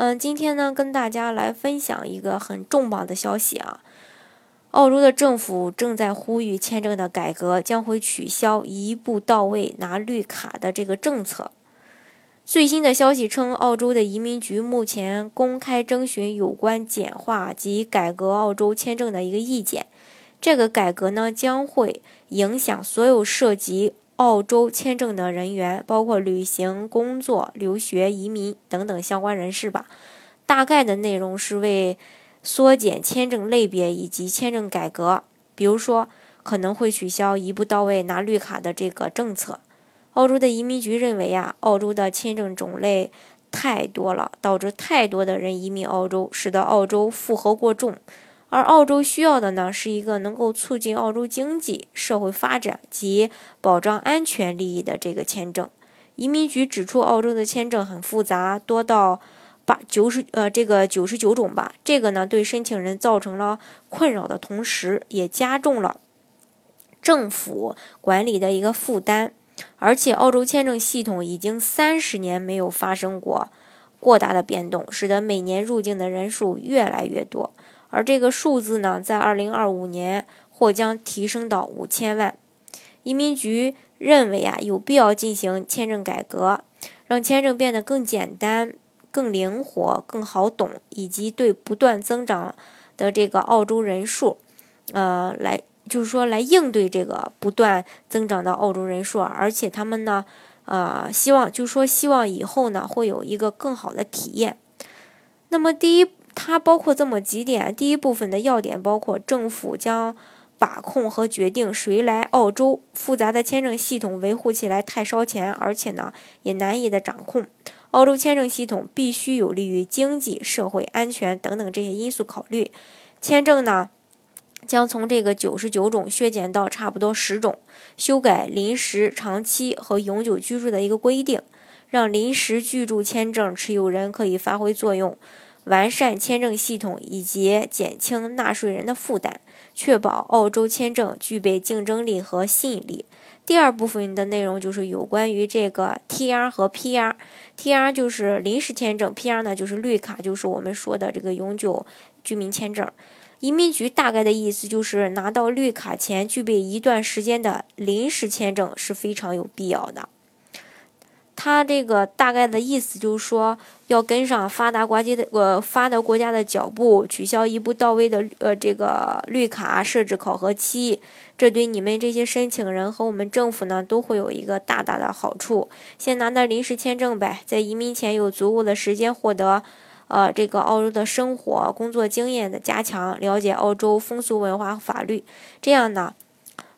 嗯，今天呢，跟大家来分享一个很重磅的消息啊！澳洲的政府正在呼吁签证的改革，将会取消一步到位拿绿卡的这个政策。最新的消息称，澳洲的移民局目前公开征询有关简化及改革澳洲签证的一个意见。这个改革呢，将会影响所有涉及。澳洲签证的人员包括旅行、工作、留学、移民等等相关人士吧。大概的内容是为缩减签证类别以及签证改革，比如说可能会取消一步到位拿绿卡的这个政策。澳洲的移民局认为啊，澳洲的签证种类太多了，导致太多的人移民澳洲，使得澳洲负荷过重。而澳洲需要的呢，是一个能够促进澳洲经济社会发展及保障安全利益的这个签证。移民局指出，澳洲的签证很复杂，多到八九十呃这个九十九种吧。这个呢，对申请人造成了困扰的同时，也加重了政府管理的一个负担。而且，澳洲签证系统已经三十年没有发生过过大的变动，使得每年入境的人数越来越多。而这个数字呢，在二零二五年或将提升到五千万。移民局认为啊，有必要进行签证改革，让签证变得更简单、更灵活、更好懂，以及对不断增长的这个澳洲人数，呃，来就是说来应对这个不断增长的澳洲人数。而且他们呢，呃，希望就是说希望以后呢会有一个更好的体验。那么第一。它包括这么几点，第一部分的要点包括政府将把控和决定谁来澳洲，复杂的签证系统维护起来太烧钱，而且呢也难以的掌控。澳洲签证系统必须有利于经济社会安全等等这些因素考虑。签证呢将从这个九十九种削减到差不多十种，修改临时、长期和永久居住的一个规定，让临时居住签证持有人可以发挥作用。完善签证系统以及减轻纳税人的负担，确保澳洲签证具备竞争力和吸引力。第二部分的内容就是有关于这个 TR 和 PR。TR 就是临时签证，PR 呢就是绿卡，就是我们说的这个永久居民签证。移民局大概的意思就是拿到绿卡前具备一段时间的临时签证是非常有必要的。他这个大概的意思就是说，要跟上发达国家的呃发达国家的脚步，取消一步到位的呃这个绿卡设置考核期，这对你们这些申请人和我们政府呢都会有一个大大的好处。先拿到临时签证呗，在移民前有足够的时间获得呃这个澳洲的生活工作经验的加强，了解澳洲风俗文化和法律，这样呢。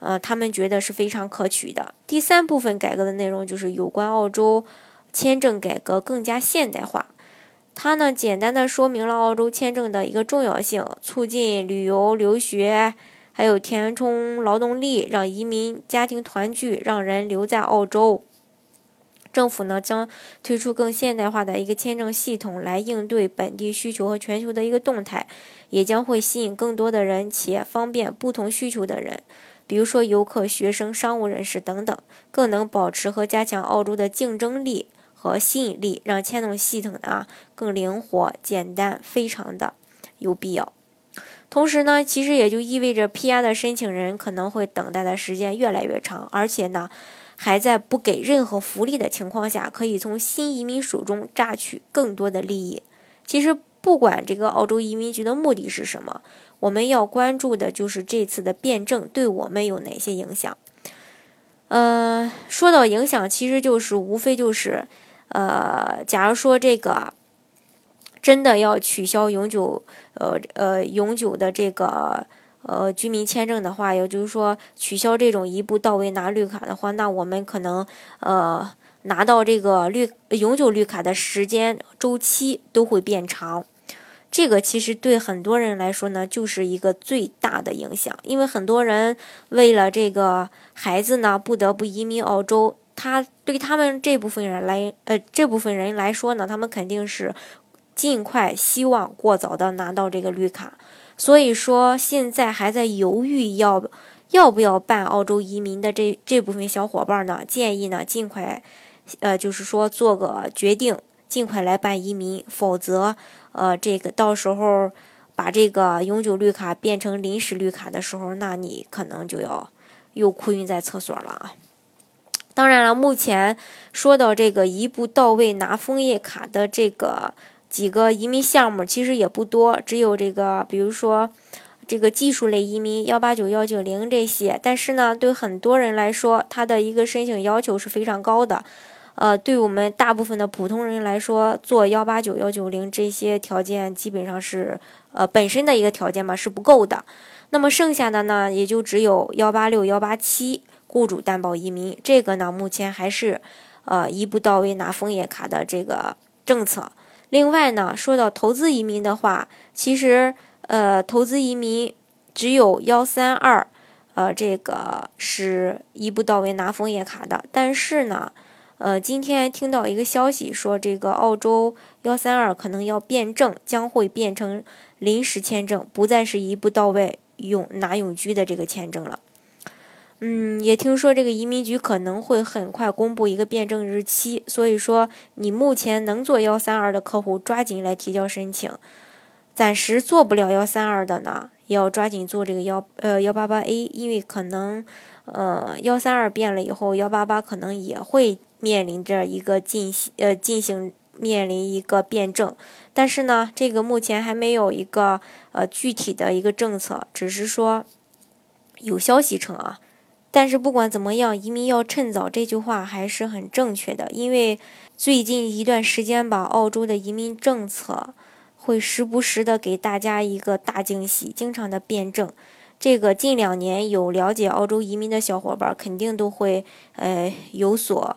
呃，他们觉得是非常可取的。第三部分改革的内容就是有关澳洲签证改革更加现代化。它呢，简单的说明了澳洲签证的一个重要性，促进旅游、留学，还有填充劳动力，让移民家庭团聚，让人留在澳洲。政府呢，将推出更现代化的一个签证系统来应对本地需求和全球的一个动态，也将会吸引更多的人，且方便不同需求的人。比如说游客、学生、商务人士等等，更能保持和加强澳洲的竞争力和吸引力，让签证系统啊更灵活、简单，非常的有必要。同时呢，其实也就意味着 PR 的申请人可能会等待的时间越来越长，而且呢，还在不给任何福利的情况下，可以从新移民手中榨取更多的利益。其实不管这个澳洲移民局的目的是什么。我们要关注的就是这次的辩证对我们有哪些影响。呃，说到影响，其实就是无非就是，呃，假如说这个真的要取消永久，呃呃永久的这个呃居民签证的话，也就是说取消这种一步到位拿绿卡的话，那我们可能呃拿到这个绿永久绿卡的时间周期都会变长。这个其实对很多人来说呢，就是一个最大的影响，因为很多人为了这个孩子呢，不得不移民澳洲。他对他们这部分人来，呃，这部分人来说呢，他们肯定是尽快希望过早的拿到这个绿卡。所以说，现在还在犹豫要要不要办澳洲移民的这这部分小伙伴呢，建议呢尽快，呃，就是说做个决定，尽快来办移民，否则，呃，这个到时候把这个永久绿卡变成临时绿卡的时候，那你可能就要又哭晕在厕所了啊。当然了，目前说到这个一步到位拿枫叶卡的这个几个移民项目，其实也不多，只有这个，比如说这个技术类移民幺八九幺九零这些。但是呢，对很多人来说，它的一个申请要求是非常高的。呃，对我们大部分的普通人来说，做幺八九幺九零这些条件基本上是呃本身的一个条件嘛是不够的。那么剩下的呢，也就只有幺八六幺八七。雇主担保移民，这个呢，目前还是，呃，一步到位拿枫叶卡的这个政策。另外呢，说到投资移民的话，其实，呃，投资移民只有幺三二，呃，这个是一步到位拿枫叶卡的。但是呢，呃，今天听到一个消息说，这个澳洲幺三二可能要变证，将会变成临时签证，不再是一步到位永拿永居的这个签证了。嗯，也听说这个移民局可能会很快公布一个变证日期，所以说你目前能做幺三二的客户抓紧来提交申请，暂时做不了幺三二的呢，要抓紧做这个幺呃幺八八 A，因为可能呃幺三二变了以后，幺八八可能也会面临着一个进行呃进行面临一个辩证，但是呢，这个目前还没有一个呃具体的一个政策，只是说有消息称啊。但是不管怎么样，移民要趁早这句话还是很正确的，因为最近一段时间吧，澳洲的移民政策会时不时的给大家一个大惊喜，经常的辩证。这个近两年有了解澳洲移民的小伙伴肯定都会呃有所